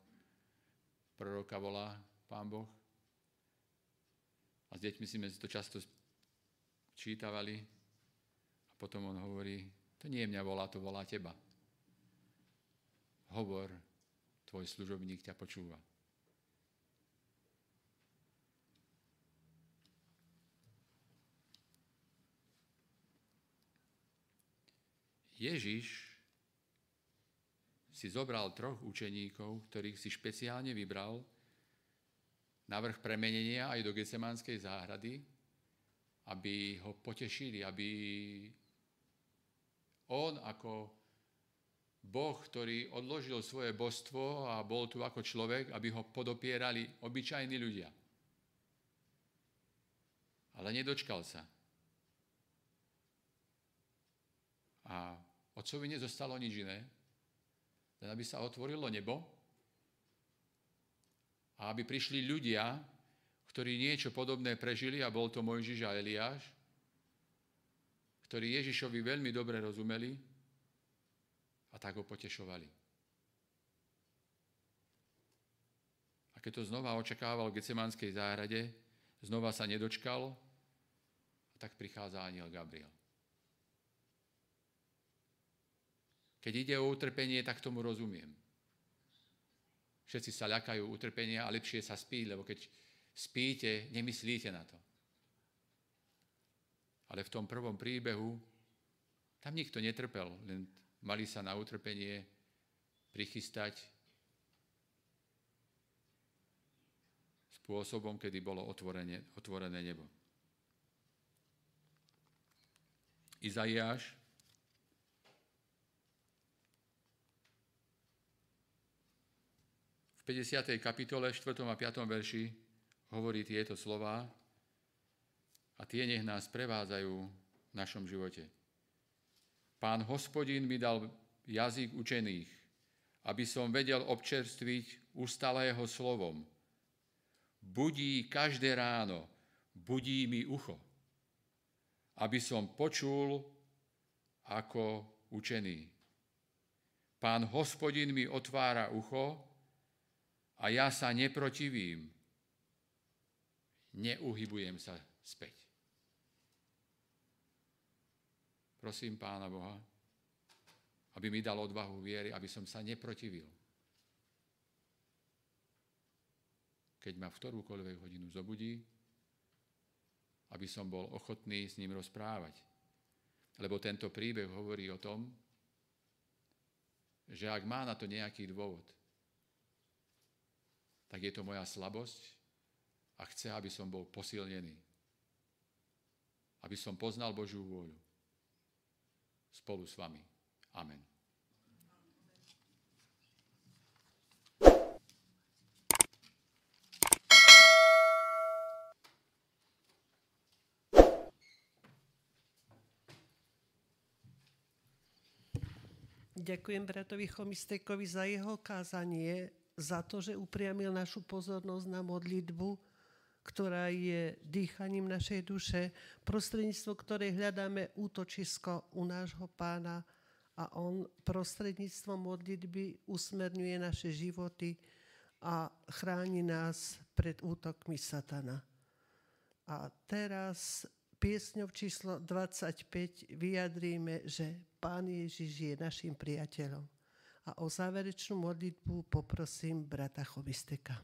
proroka volá Pán Boh. A s deťmi si to často čítavali a potom on hovorí, to nie mňa volá, to volá teba. Hovor, tvoj služobník ťa počúva. Ježiš si zobral troch učeníkov, ktorých si špeciálne vybral na vrch premenenia aj do Gecemanskej záhrady, aby ho potešili, aby on ako Boh, ktorý odložil svoje božstvo a bol tu ako človek, aby ho podopierali obyčajní ľudia. Ale nedočkal sa. A otcovi nezostalo nič iné, len aby sa otvorilo nebo a aby prišli ľudia, ktorí niečo podobné prežili, a bol to Mojžiš a Eliáš, ktorí Ježišovi veľmi dobre rozumeli a tak ho potešovali. A keď to znova očakával v Gecemanskej záhrade, znova sa nedočkal, tak prichádza aniel Gabriel. Keď ide o utrpenie, tak tomu rozumiem. Všetci sa ľakajú utrpenia a lepšie sa spí, lebo keď spíte, nemyslíte na to. Ale v tom prvom príbehu tam nikto netrpel, len mali sa na utrpenie prichystať spôsobom, kedy bolo otvorené, otvorené nebo. Izaiáš v 50. kapitole 4. a 5. verši hovorí tieto slova a tie nech nás prevádzajú v našom živote. Pán hospodín mi dal jazyk učených, aby som vedel občerstviť ustalého slovom. Budí každé ráno, budí mi ucho aby som počul ako učený. Pán hospodin mi otvára ucho a ja sa neprotivím. Neuhybujem sa späť. Prosím Pána Boha, aby mi dal odvahu viery, aby som sa neprotivil. Keď ma v ktorúkoľvek hodinu zobudí, aby som bol ochotný s ním rozprávať. Lebo tento príbeh hovorí o tom, že ak má na to nejaký dôvod, tak je to moja slabosť a chce, aby som bol posilnený. Aby som poznal Božiu vôľu. Spolu s vami. Amen. Ďakujem bratovi Chomistekovi za jeho kázanie, za to, že upriamil našu pozornosť na modlitbu, ktorá je dýchaním našej duše, prostredníctvo ktorej hľadáme útočisko u nášho pána a on prostredníctvom modlitby usmerňuje naše životy a chráni nás pred útokmi satana. A teraz piesňou číslo 25 vyjadríme, že Pán Ježiš je našim priateľom. O záverečnú modlitbu poprosím brata Chovisteka.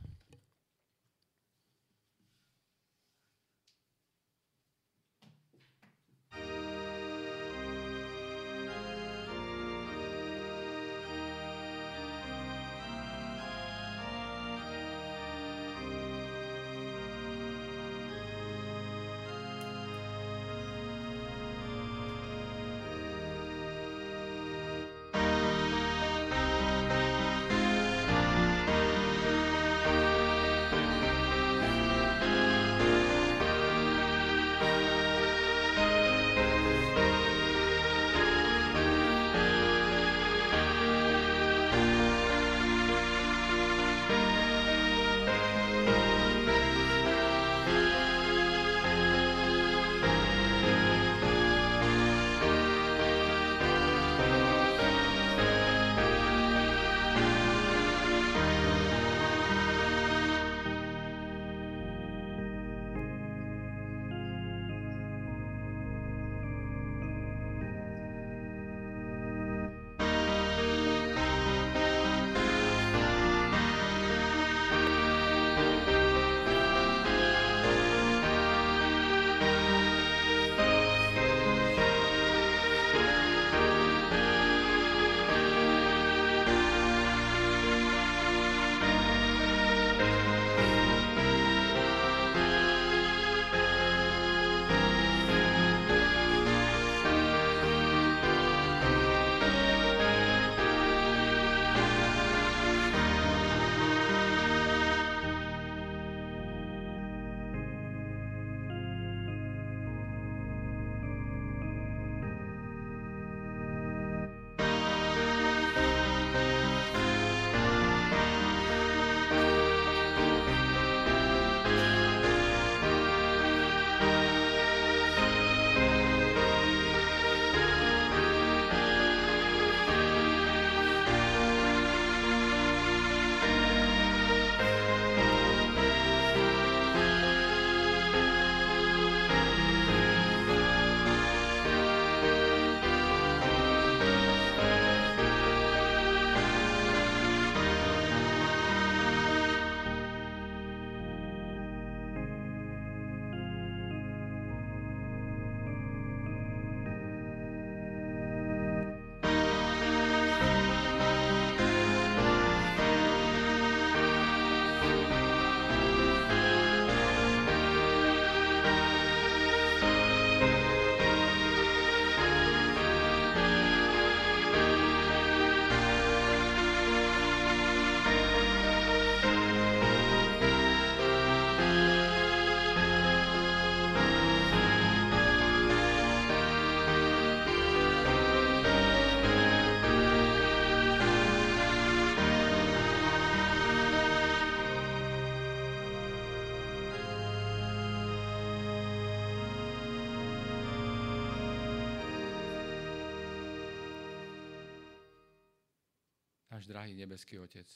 Náš drahý nebeský Otec,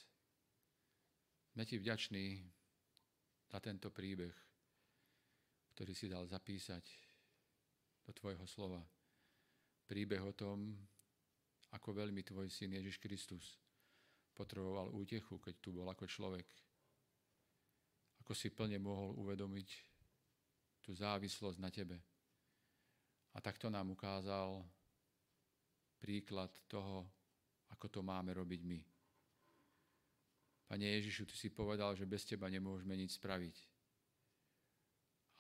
sme Ti vďační za tento príbeh, ktorý si dal zapísať do Tvojho slova. Príbeh o tom, ako veľmi Tvoj syn Ježiš Kristus potreboval útechu, keď tu bol ako človek. Ako si plne mohol uvedomiť tú závislosť na Tebe. A takto nám ukázal príklad toho, ako to máme robiť my. Pane Ježišu, Ty si povedal, že bez Teba nemôžeme nič spraviť.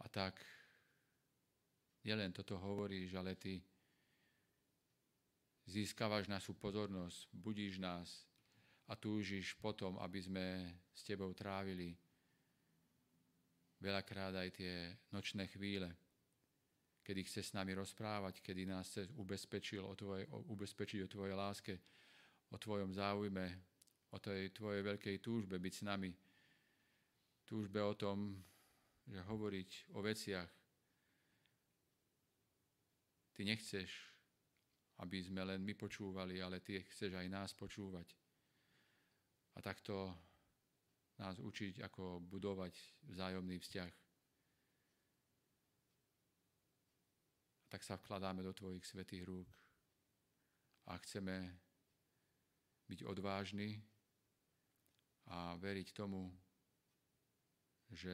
A tak nielen toto hovoríš, ale Ty získavaš našu pozornosť, budíš nás a túžiš potom, aby sme s Tebou trávili veľakrát aj tie nočné chvíle, kedy chce s nami rozprávať, kedy nás chce ubezpečil o tvoje, o, ubezpečiť o Tvojej láske, o Tvojom záujme, o tej Tvojej veľkej túžbe byť s nami. Túžbe o tom, že hovoriť o veciach. Ty nechceš, aby sme len my počúvali, ale Ty chceš aj nás počúvať. A takto nás učiť, ako budovať vzájomný vzťah. A tak sa vkladáme do Tvojich svetých rúk a chceme byť odvážni a veriť tomu, že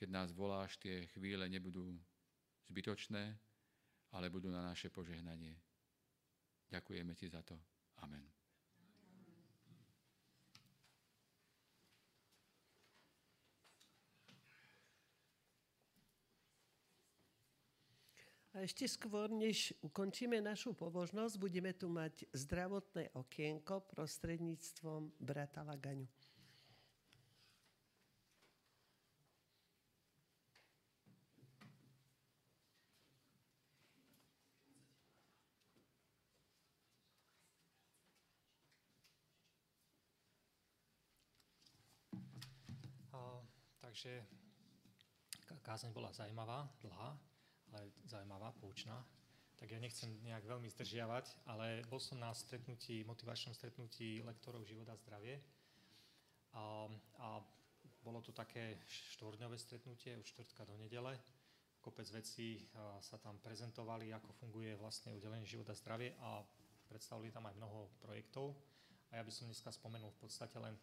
keď nás voláš, tie chvíle nebudú zbytočné, ale budú na naše požehnanie. Ďakujeme ti za to. Amen. A ešte skôr, než ukončíme našu pobožnosť, budeme tu mať zdravotné okienko prostredníctvom brata Lagaňu. takže kázeň bola zaujímavá, dlhá ale zaujímavá, poučná. Tak ja nechcem nejak veľmi zdržiavať, ale bol som na stretnutí, motivačnom stretnutí lektorov života a zdravie. A, a bolo to také štvorňové stretnutie od štvrtka do nedele. Kopec vecí sa tam prezentovali, ako funguje vlastne udelenie života a zdravie a predstavili tam aj mnoho projektov. A ja by som dneska spomenul v podstate len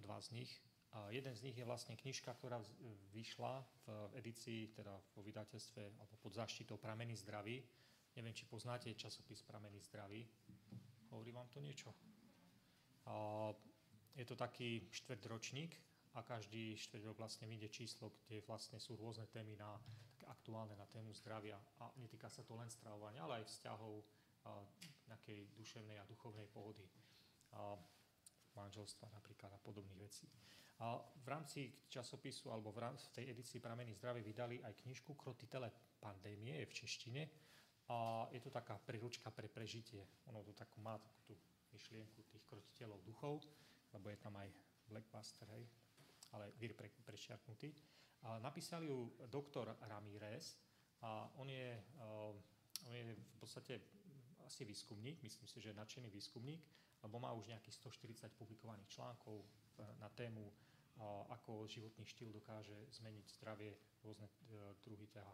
dva z nich. A jeden z nich je vlastne knižka, ktorá vyšla v edícii, teda vo vydateľstve alebo pod zaštitou Prameny zdraví. Neviem, či poznáte časopis Prameny zdraví. Hovorí vám to niečo? A je to taký štvrtročník a každý štvrť vlastne vyjde číslo, kde vlastne sú rôzne témy na, také aktuálne na tému zdravia. A netýka sa to len stravovania, ale aj vzťahov nejakej duševnej a duchovnej pohody. A manželstva napríklad a podobných vecí. A v rámci časopisu alebo v, rámci, v tej edícii Prameny zdravie vydali aj knižku Krotitele pandémie, je v češtine. A je to taká príručka pre prežitie. Ono to takú, má takú tú myšlienku tých krotiteľov duchov, lebo je tam aj Blackbuster, hej, ale vír pre, prešiarknutý. A napísal ju doktor Ramírez a on je, uh, on je v podstate asi výskumník, myslím si, že nadšený výskumník, lebo má už nejakých 140 publikovaných článkov na tému ako životný štýl dokáže zmeniť zdravie rôzne e, druhy teda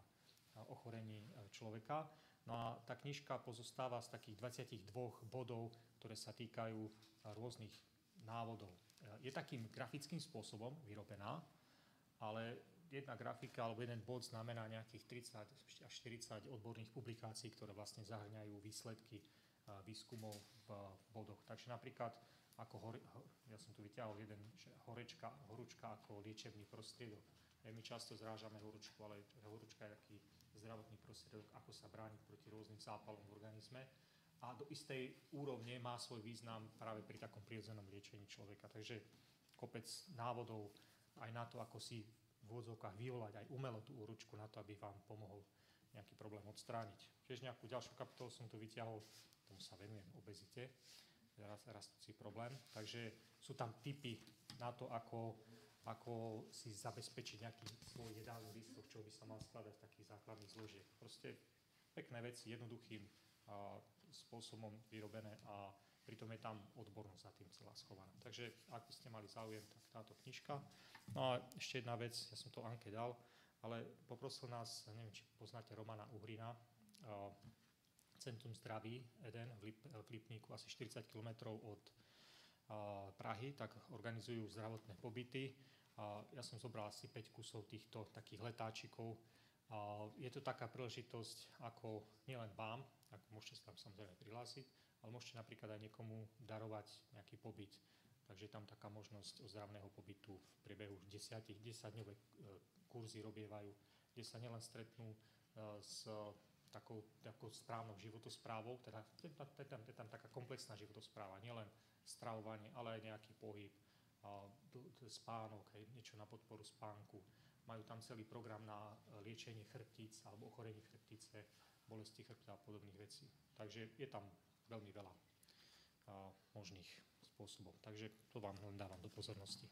ochorení e, človeka. No a tá knižka pozostáva z takých 22 bodov, ktoré sa týkajú e, rôznych návodov. Je takým grafickým spôsobom vyrobená, ale jedna grafika alebo jeden bod znamená nejakých 30 až 40 odborných publikácií, ktoré vlastne zahrňajú výsledky výskumov v bodoch. Takže napríklad ako hor, ja som tu vyťahol jeden, že horečka, horúčka ako liečebný prostriedok. My často zrážame horúčku, ale horúčka je taký zdravotný prostriedok, ako sa brániť proti rôznym zápalom v organizme. A do istej úrovne má svoj význam práve pri takom prirodzenom liečení človeka. Takže kopec návodov aj na to, ako si v úvodzovkách vyvolať aj umelo tú úručku na to, aby vám pomohol nejaký problém odstrániť. Čiže nejakú ďalšiu kapitolu som tu vyťahol, tomu sa venujem obezite rastúci problém. Takže sú tam typy na to, ako, ako si zabezpečiť nejaký svoj jedálny lístok, čo by sa mal skladať z takých základných zložiek. Proste pekné veci, jednoduchým a, spôsobom vyrobené a pritom je tam odbornosť za tým celá schovaná. Takže ak by ste mali záujem, tak táto knižka. No a ešte jedna vec, ja som to Anke dal, ale poprosil nás, neviem, či poznáte Romana Uhrina, Centrum zdraví Eden v, Lip, Lipníku, asi 40 km od Prahy, tak organizujú zdravotné pobyty. Ja som zobral asi 5 kusov týchto takých letáčikov. Je to taká príležitosť ako nielen vám, ako môžete sa tam samozrejme prihlásiť, ale môžete napríklad aj niekomu darovať nejaký pobyt. Takže tam taká možnosť ozdravného pobytu v priebehu 10, 10 dňové kurzy robievajú, kde sa nielen stretnú e, s takou, takou správnou životosprávou, teda je tam, je tam, je tam taká komplexná životospráva, nielen stravovanie, ale aj nejaký pohyb, spánok, hej, niečo na podporu spánku. Majú tam celý program na e, liečenie chrbtíc alebo ochorení chrbtice, bolesti chrbta a podobných vecí. Takže je tam veľmi veľa možných spôsobov. Takže to vám len dávam do pozornosti.